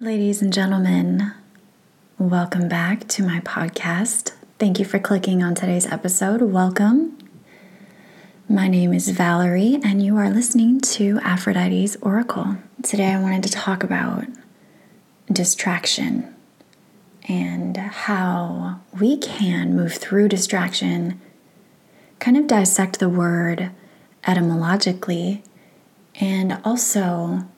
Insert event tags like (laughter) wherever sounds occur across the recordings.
Ladies and gentlemen, welcome back to my podcast. Thank you for clicking on today's episode. Welcome. My name is Valerie, and you are listening to Aphrodite's Oracle. Today, I wanted to talk about distraction and how we can move through distraction, kind of dissect the word etymologically, and also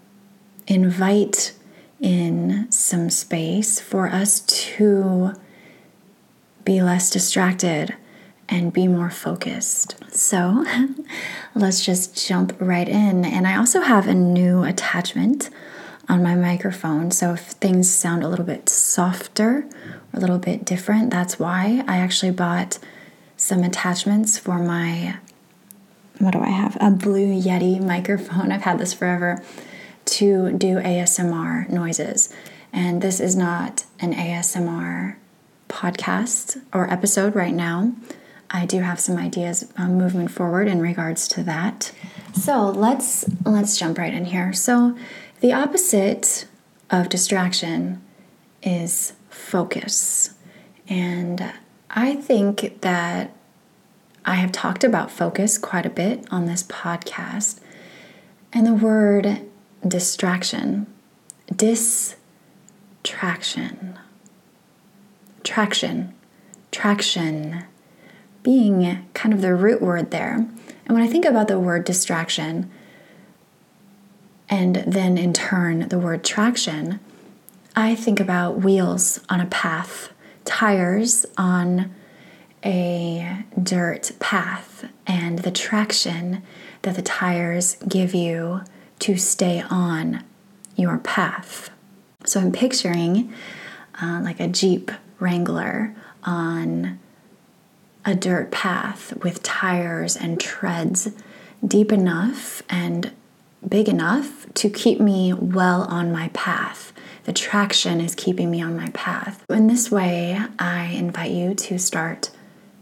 invite in some space for us to be less distracted and be more focused. So (laughs) let's just jump right in. And I also have a new attachment on my microphone. So if things sound a little bit softer or a little bit different, that's why I actually bought some attachments for my what do I have? A Blue Yeti microphone. (laughs) I've had this forever to do ASMR noises. And this is not an ASMR podcast or episode right now. I do have some ideas um, moving forward in regards to that. So let's let's jump right in here. So the opposite of distraction is focus. And I think that I have talked about focus quite a bit on this podcast. And the word distraction, distraction, traction, traction. Being kind of the root word there. And when I think about the word distraction, and then in turn the word traction, I think about wheels on a path, tires on a dirt path, and the traction that the tires give you to stay on your path. So I'm picturing uh, like a Jeep Wrangler on a dirt path with tires and treads deep enough and big enough to keep me well on my path. The traction is keeping me on my path. In this way, I invite you to start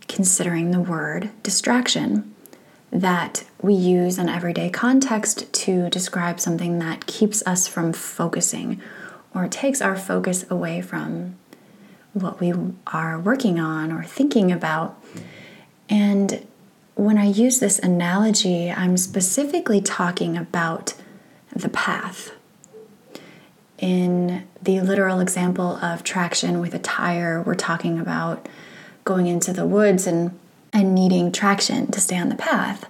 considering the word distraction that we use in everyday context to describe something that keeps us from focusing or takes our focus away from what we are working on or thinking about. And when I use this analogy, I'm specifically talking about the path. In the literal example of traction with a tire, we're talking about going into the woods and and needing traction to stay on the path.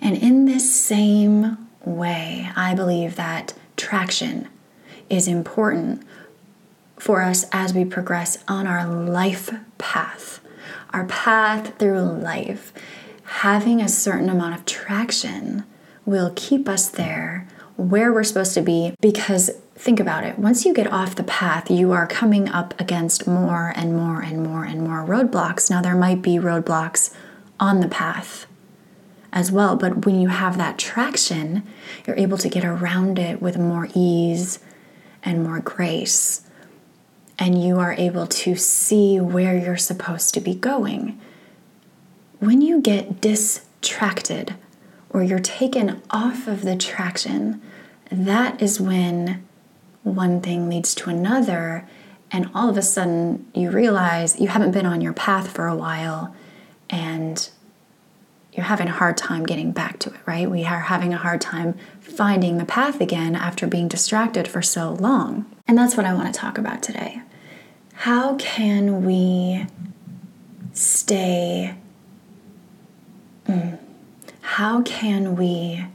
And in this same way, I believe that traction is important for us as we progress on our life path, our path through life. Having a certain amount of traction will keep us there where we're supposed to be because think about it. Once you get off the path you are coming up against more and more and more and more roadblocks. Now there might be roadblocks on the path as well but when you have that traction you're able to get around it with more ease and more grace. And you are able to see where you're supposed to be going. When you get distracted or you're taken off of the traction, that is when one thing leads to another, and all of a sudden you realize you haven't been on your path for a while and you're having a hard time getting back to it, right? We are having a hard time finding the path again after being distracted for so long. And that's what I want to talk about today. How can we stay? Mm, how can we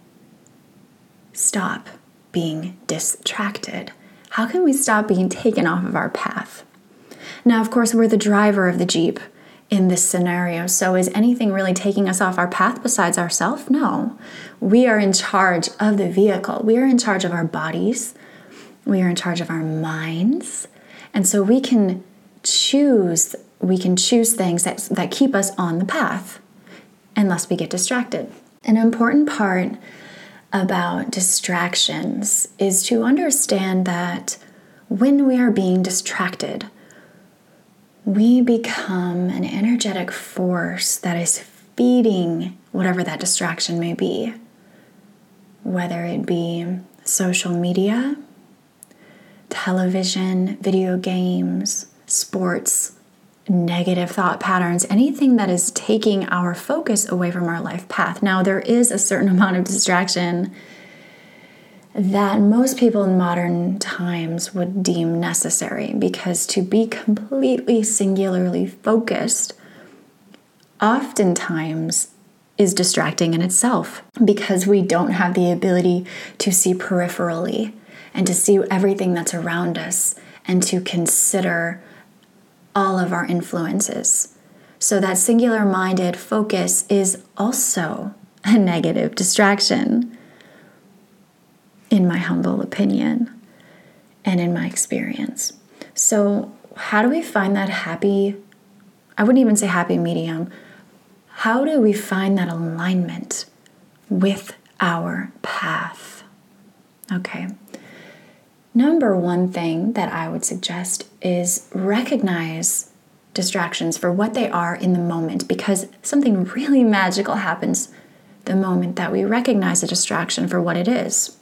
stop being distracted? How can we stop being taken off of our path? Now, of course, we're the driver of the Jeep in this scenario. So, is anything really taking us off our path besides ourselves? No. We are in charge of the vehicle, we are in charge of our bodies, we are in charge of our minds. And so, we can choose. We can choose things that, that keep us on the path unless we get distracted. An important part about distractions is to understand that when we are being distracted, we become an energetic force that is feeding whatever that distraction may be, whether it be social media, television, video games, sports, negative thought patterns, anything that is taking our focus away from our life path. Now, there is a certain (laughs) amount of distraction that most people in modern times would deem necessary because to be completely singularly focused oftentimes is distracting in itself because we don't have the ability to see peripherally and to see everything that's around us and to consider all of our influences. So, that singular minded focus is also a negative distraction, in my humble opinion and in my experience. So, how do we find that happy? I wouldn't even say happy medium. How do we find that alignment with our path? Okay. Number one thing that I would suggest is recognize distractions for what they are in the moment because something really magical happens the moment that we recognize a distraction for what it is.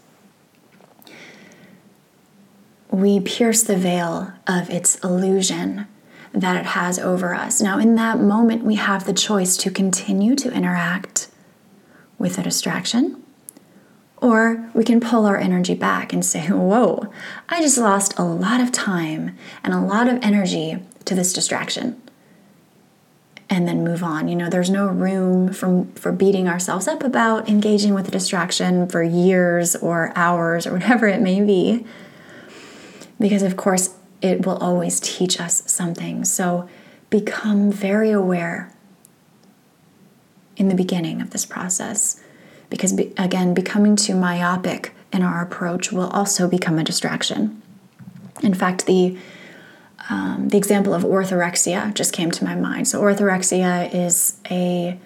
We pierce the veil of its illusion that it has over us. Now, in that moment, we have the choice to continue to interact with a distraction or we can pull our energy back and say, Whoa, I just lost a lot of time and a lot of energy to this distraction. And then move on. You know, there's no room for, for beating ourselves up about engaging with a distraction for years or hours or whatever it may be. Because, of course, it will always teach us something. So become very aware in the beginning of this process because be, again becoming too myopic in our approach will also become a distraction. In fact the um, the example of orthorexia just came to my mind. So orthorexia is a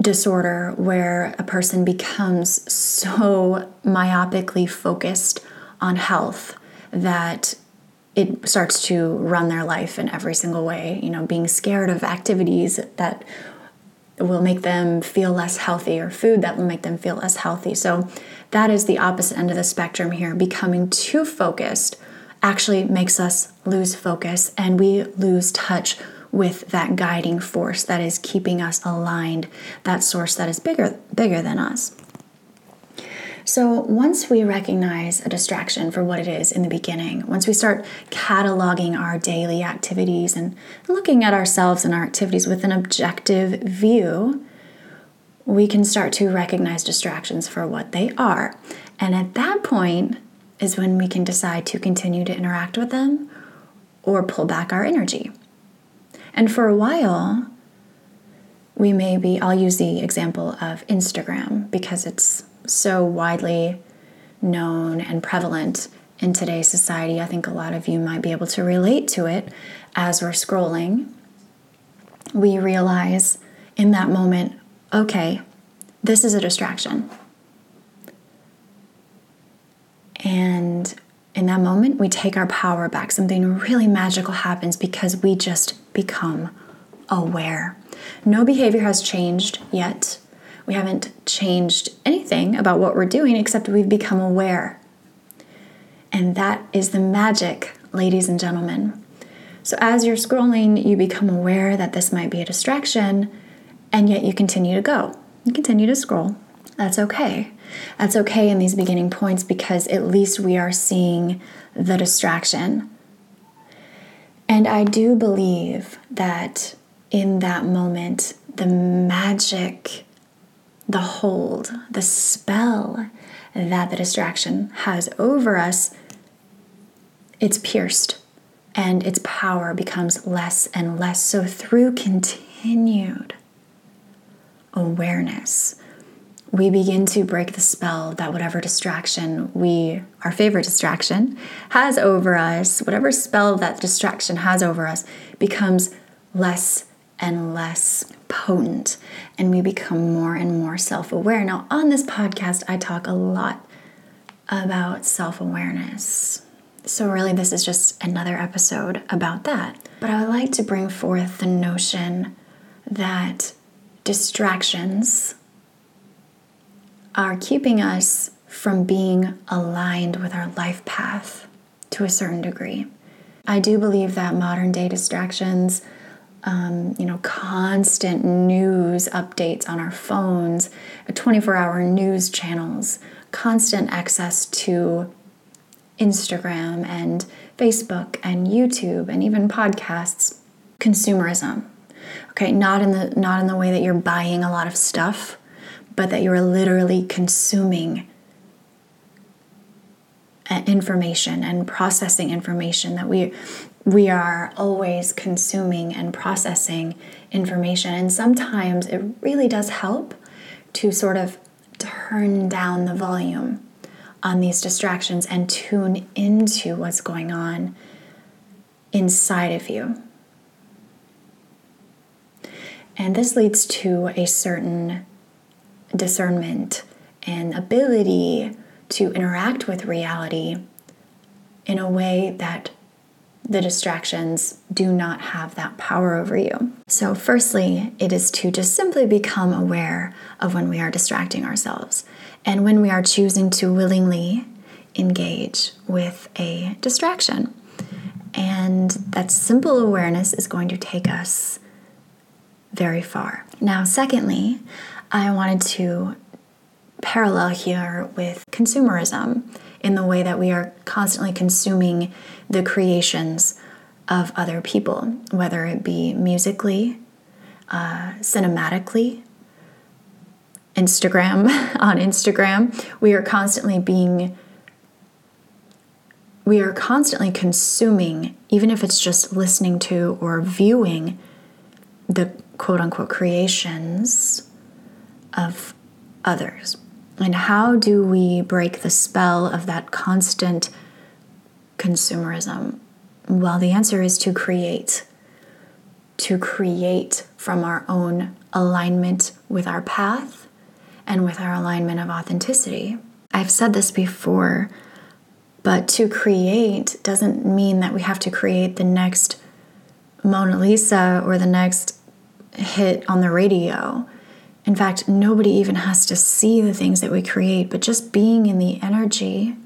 disorder where a person becomes so myopically focused on health that it starts to run their life in every single way you know being scared of activities that will make them feel less healthy or food that will make them feel less healthy. So that is the opposite end of the spectrum here. Becoming too focused actually makes us lose focus and we lose touch with that guiding force that is keeping us aligned, that source that is bigger bigger than us. So, once we recognize a distraction for what it is in the beginning, once we start cataloging our daily activities and looking at ourselves and our activities with an objective view, we can start to recognize distractions for what they are. And at that point is when we can decide to continue to interact with them or pull back our energy. And for a while, we may be, I'll use the example of Instagram because it's so widely known and prevalent in today's society. I think a lot of you might be able to relate to it as we're scrolling. We realize in that moment, okay, this is a distraction. And in that moment, we take our power back. Something really magical happens because we just become aware. No behavior has changed yet. We haven't changed anything about what we're doing except we've become aware. And that is the magic, ladies and gentlemen. So as you're scrolling, you become aware that this might be a distraction, and yet you continue to go. You continue to scroll. That's okay. That's okay in these beginning points because at least we are seeing the distraction. And I do believe that in that moment, the magic the hold, the spell that the distraction has over us, it's pierced and its power becomes less and less. So, through continued awareness, we begin to break the spell that whatever distraction we, our favorite distraction, has over us, whatever spell that distraction has over us, becomes less and less potent and we become more and more self aware. Now, on this podcast, I talk a lot about self awareness. So, really, this is just another episode about that. But I would like to bring forth the notion that distractions are keeping us from being aligned with our life path to a certain degree. I do believe that modern day distractions, um, you know, constant news updates on our phones, 24 hour news channels, constant access to Instagram and Facebook and YouTube and even podcasts, consumerism. Okay, not in the not in the way that you're buying a lot of stuff, but that you're literally consuming Uh, information and processing information that we we are always consuming and processing information and sometimes it really does help to sort of turn down the volume on these distractions and tune into what's going on inside of you. And this leads to a certain discernment and ability to interact with reality in a way that the distractions do not have that power over you. So, firstly, it is to just simply become aware of when we are distracting ourselves and when we are choosing to willingly engage with a distraction. And that simple awareness is going to take us very far. Now, secondly, I wanted to parallel here with consumerism in the way that we are constantly consuming the creations of other people, whether it be musically, uh, cinematically, Instagram, (laughs) on Instagram. We are constantly being, we are constantly consuming, even if it's just listening to or viewing the quote unquote creations of others. And how do we break the spell of that constant consumerism? Well, the answer is to create. To create from our own alignment with our path and with our alignment of authenticity. I've said this before, but to create doesn't mean that we have to create the next Mona Lisa or the next hit on the radio. In fact, nobody even has to see the things that we create, but just being in the energy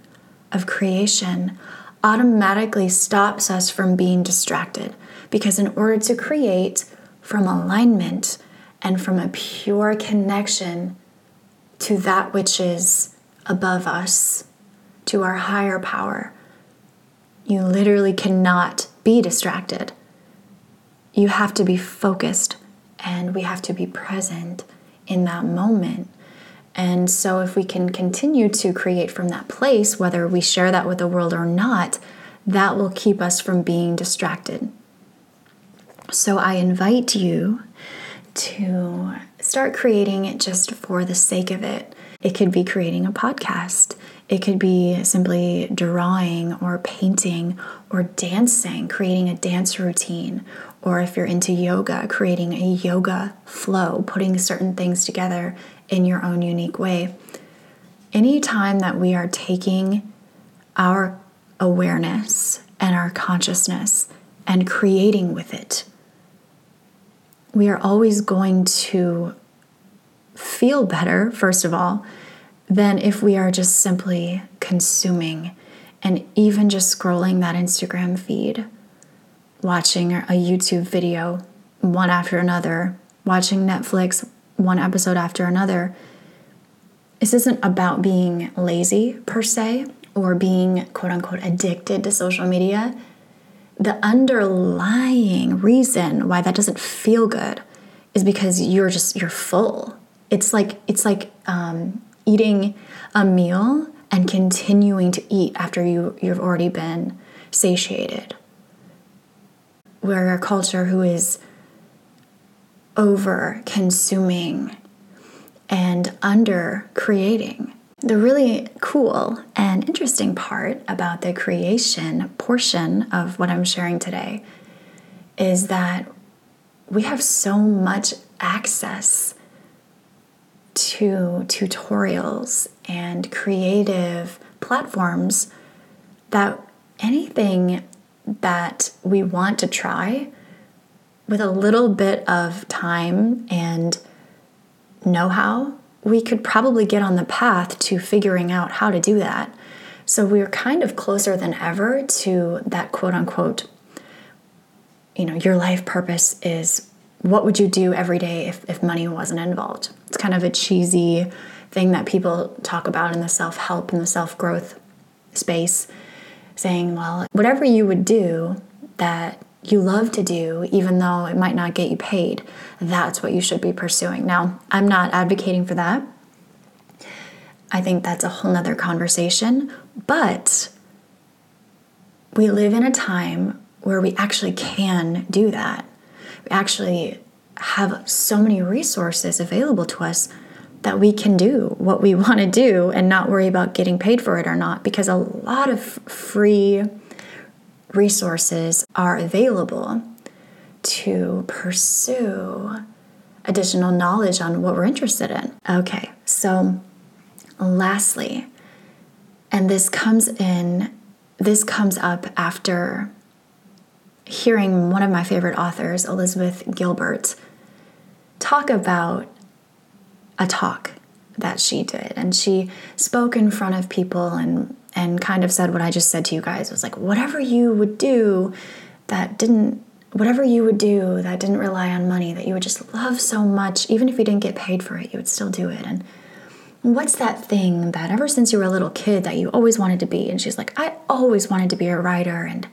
of creation automatically stops us from being distracted. Because in order to create from alignment and from a pure connection to that which is above us, to our higher power, you literally cannot be distracted. You have to be focused and we have to be present in that moment. And so, if we can continue to create from that place, whether we share that with the world or not, that will keep us from being distracted. So, I invite you to start creating it just for the sake of it. It could be creating a podcast, it could be simply drawing or painting or dancing, creating a dance routine, or if you're into yoga, creating a yoga flow, putting certain things together in your own unique way. Anytime that we are taking our awareness and our consciousness and creating with it, we are always going to feel better, first of all, than if we are just simply consuming and even just scrolling that Instagram feed watching a YouTube video one after another, watching Netflix one episode after another. This isn't about being lazy per se or being quote unquote addicted to social media. The underlying reason why that doesn't feel good is because you're just you're full. It's like it's like um, eating a meal and continuing to eat after you you've already been satiated we're a culture who is over consuming and under creating. The really cool and interesting part about the creation portion of what I'm sharing today is that we have so much access to tutorials and creative platforms that anything that we want to try with a little bit of time and know how we could probably get on the path to figuring out how to do that. So we're kind of closer than ever to that quote unquote, you know, your life purpose is what would you do every day if, if money wasn't involved? It's kind of a cheesy thing that people talk about in the self help and the self growth space, saying, well, whatever you would do that you love to do, even though it might not get you paid, that's what you should be pursuing. Now, I'm not advocating for that. I think that's a whole nother conversation, but we live in a time where we actually can do that. We actually have so many resources available to us that we can do what we (laughs) want to do and not worry about getting paid for it or not because a lot of free resources are available to pursue additional knowledge on what we're interested in. Okay, so lastly, and this comes in, this comes up after hearing one of my favorite authors, Elizabeth Gilbert, talk about a talk that she did. And she spoke in front of people and and kind of said what I just said to you guys. Was like whatever you would do that didn't whatever you would do that didn't rely on money that you would just love so much even if you didn't get paid for it you would still do it. And what's that thing that ever since you were a little kid that you always wanted to be? And she's like I always wanted to be a writer. And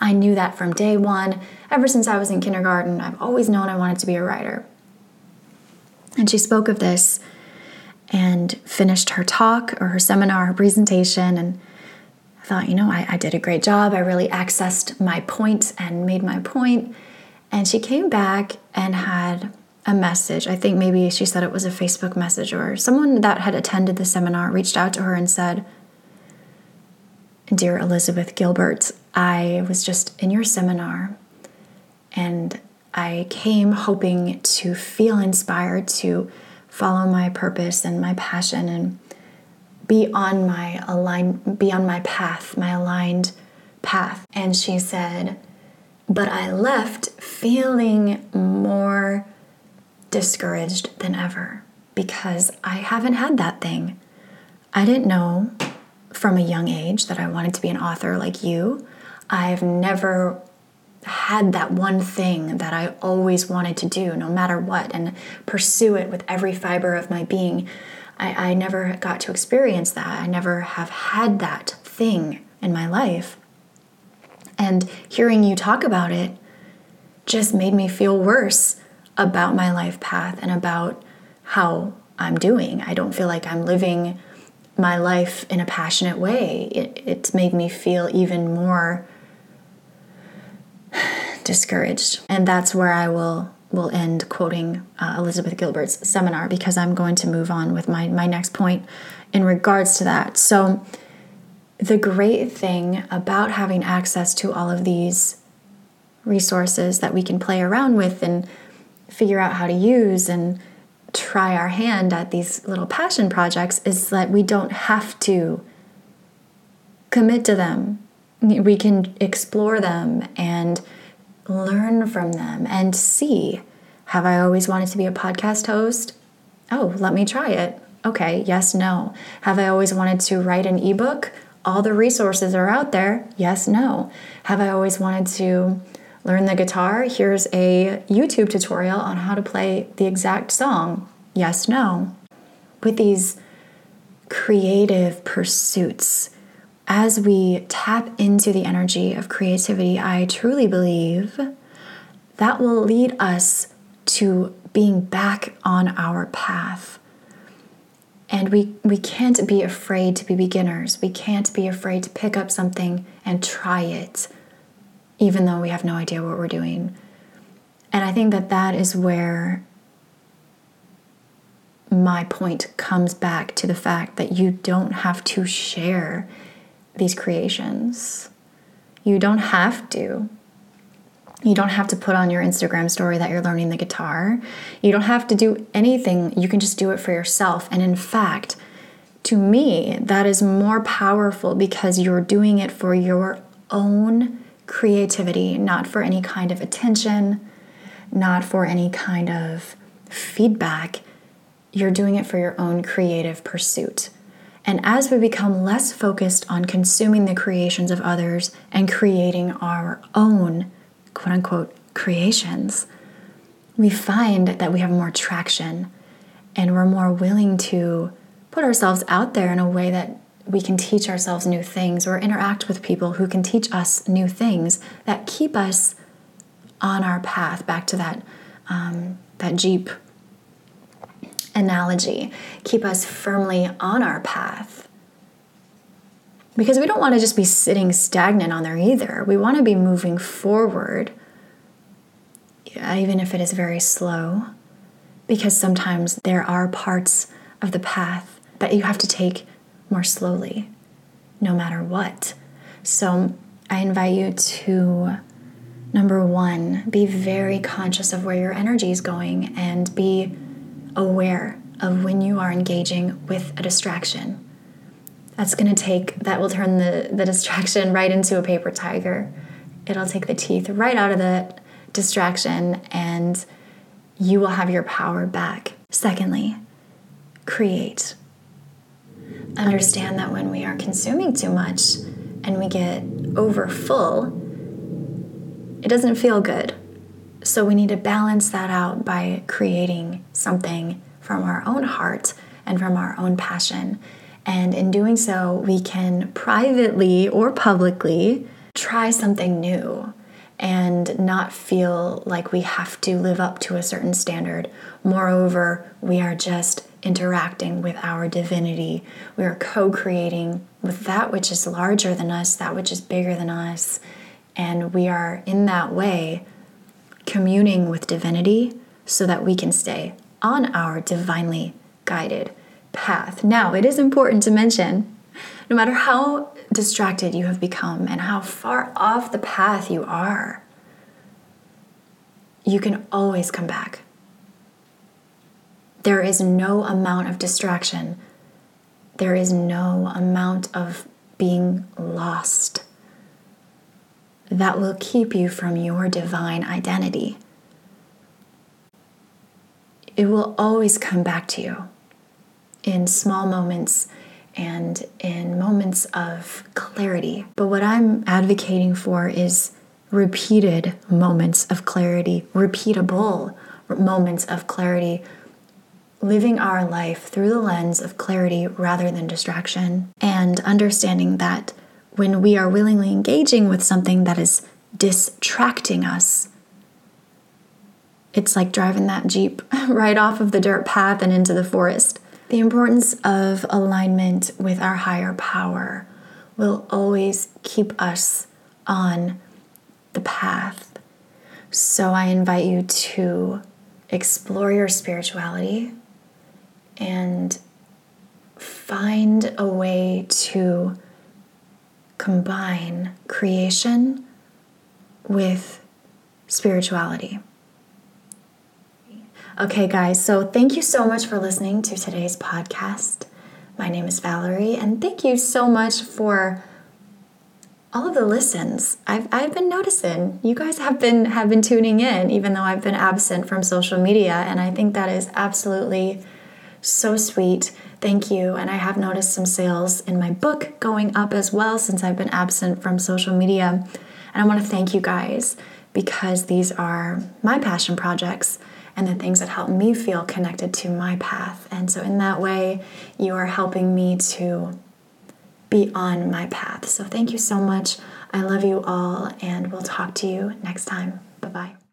I knew that from day 1 ever since I was in kindergarten I've always known I wanted to be a writer and she spoke of this and finished her talk or her seminar, her presentation, and I thought, you know, I, I did a great job. I really accessed my point and made my point. And she came back and had a message. I think maybe she said it was a Facebook message or someone that had attended the seminar reached out to her and said, Dear Elizabeth Gilbert, I was just in your seminar and I came hoping to feel inspired to follow my purpose and my passion and be on my align be on my path, my aligned path. And she said, but I left feeling more discouraged than ever because I haven't had that thing. I didn't know from a young age that I wanted to be an author like you. I've never had that one thing that I always wanted to do, no matter what, and pursue it with every fiber of my being. I, I never got to experience that. I never have had that thing in my life. And hearing you talk about it just made me feel worse about my life path and about how I'm doing. I don't feel like I'm living my life in a passionate way. It, it's made me feel even more discouraged. And that's where I will will end quoting uh, Elizabeth Gilbert's seminar because I'm going to move on with my my next point in regards to that. So the great thing about having access to all of these resources that we can play around with and figure out how to use and try our hand at these little passion projects is that we don't have to commit to them. We can explore them and learn from them and see have I always wanted to be a podcast host? Oh, let me try it. Okay, yes, no. Have I always wanted to write an ebook? All the resources are out there. Yes, no. Have I always wanted to learn the guitar? Here's a YouTube tutorial on how to play the exact song. Yes, no. With these creative pursuits, as we tap into the energy of creativity, I truly believe that will lead us to being back on our path. And we, we can't be afraid to be beginners. We can't be afraid to pick up something and try it, even though we have no idea what we're doing. And I think that that is where my point comes back to the fact that you don't have to share these creations. You don't have to. You don't have to put on your Instagram story that you're learning the guitar. You don't have to do anything. You can just do it for yourself. And in fact, to me, that is more powerful because you're doing it for your own creativity, not for any kind of attention, not for any kind of feedback. you're doing it for your own creative pursuit. And as we become less focused on consuming the creations of others and creating our own quote unquote creations, we find that we have more traction and we're more willing to put ourselves out there in a way that we can teach ourselves new things or interact with people who can teach us new things that keep us on our path back to that um, that jeep analogy keep us firmly on our path. Because we don't want to just be sitting stagnant on there either. We want to be moving forward even if it is very slow. Because sometimes there are parts of the path that you have to take more slowly, no matter what. So I invite you to number one, be very conscious of where your energy is going and be aware of when you are engaging with a distraction. That's going to take, that will turn the, the distraction (laughs) right into a paper tiger. It'll take the teeth right out of the distraction and you will have your power back. Secondly, create. Understand that when we are consuming too much and we get over full, it doesn't feel good. So we need to balance that out by creating something from our own heart and from our own passion. And in doing so, we can privately or publicly try something new and not feel like we have to live up to a certain standard. Moreover, we are just interacting with our divinity. We are co creating with that which is larger than us, that which is bigger than us. And we are in that way communing with divinity so that we can stay on our divinely guided path. Now, it is important to mention no matter how distracted you have become and how far off the path you are, you can always come back. There is no amount of distraction, there is no amount of being lost that will keep you from your divine identity. It will always come back to you in small moments and in moments of clarity. But what I'm advocating for is repeated moments of clarity, repeatable moments of clarity, living our life through the lens of clarity rather than distraction, and understanding that when we are willingly engaging with something that is distracting us, it's like driving that Jeep (laughs) right off of the dirt path and into the forest. The importance of alignment with our higher power will always keep us on the path. So I invite you to explore your spirituality and find a way to combine creation with spirituality. Okay, guys, so thank you so much for listening to today's podcast. My name is Valerie, and thank you so much for all of the listens. I've, I've been noticing you guys have been have been tuning in, even though I've been absent from social media, and I think that is absolutely so sweet. Thank you. And I have noticed some sales in my book going up as well since I've been absent from social media. And I want to thank you guys because these are my passion projects and the things that help me feel connected to my path. And so, in that way, you are helping me to be on my path. So, thank you so much. I love you all, and we'll talk to you next time. Bye bye.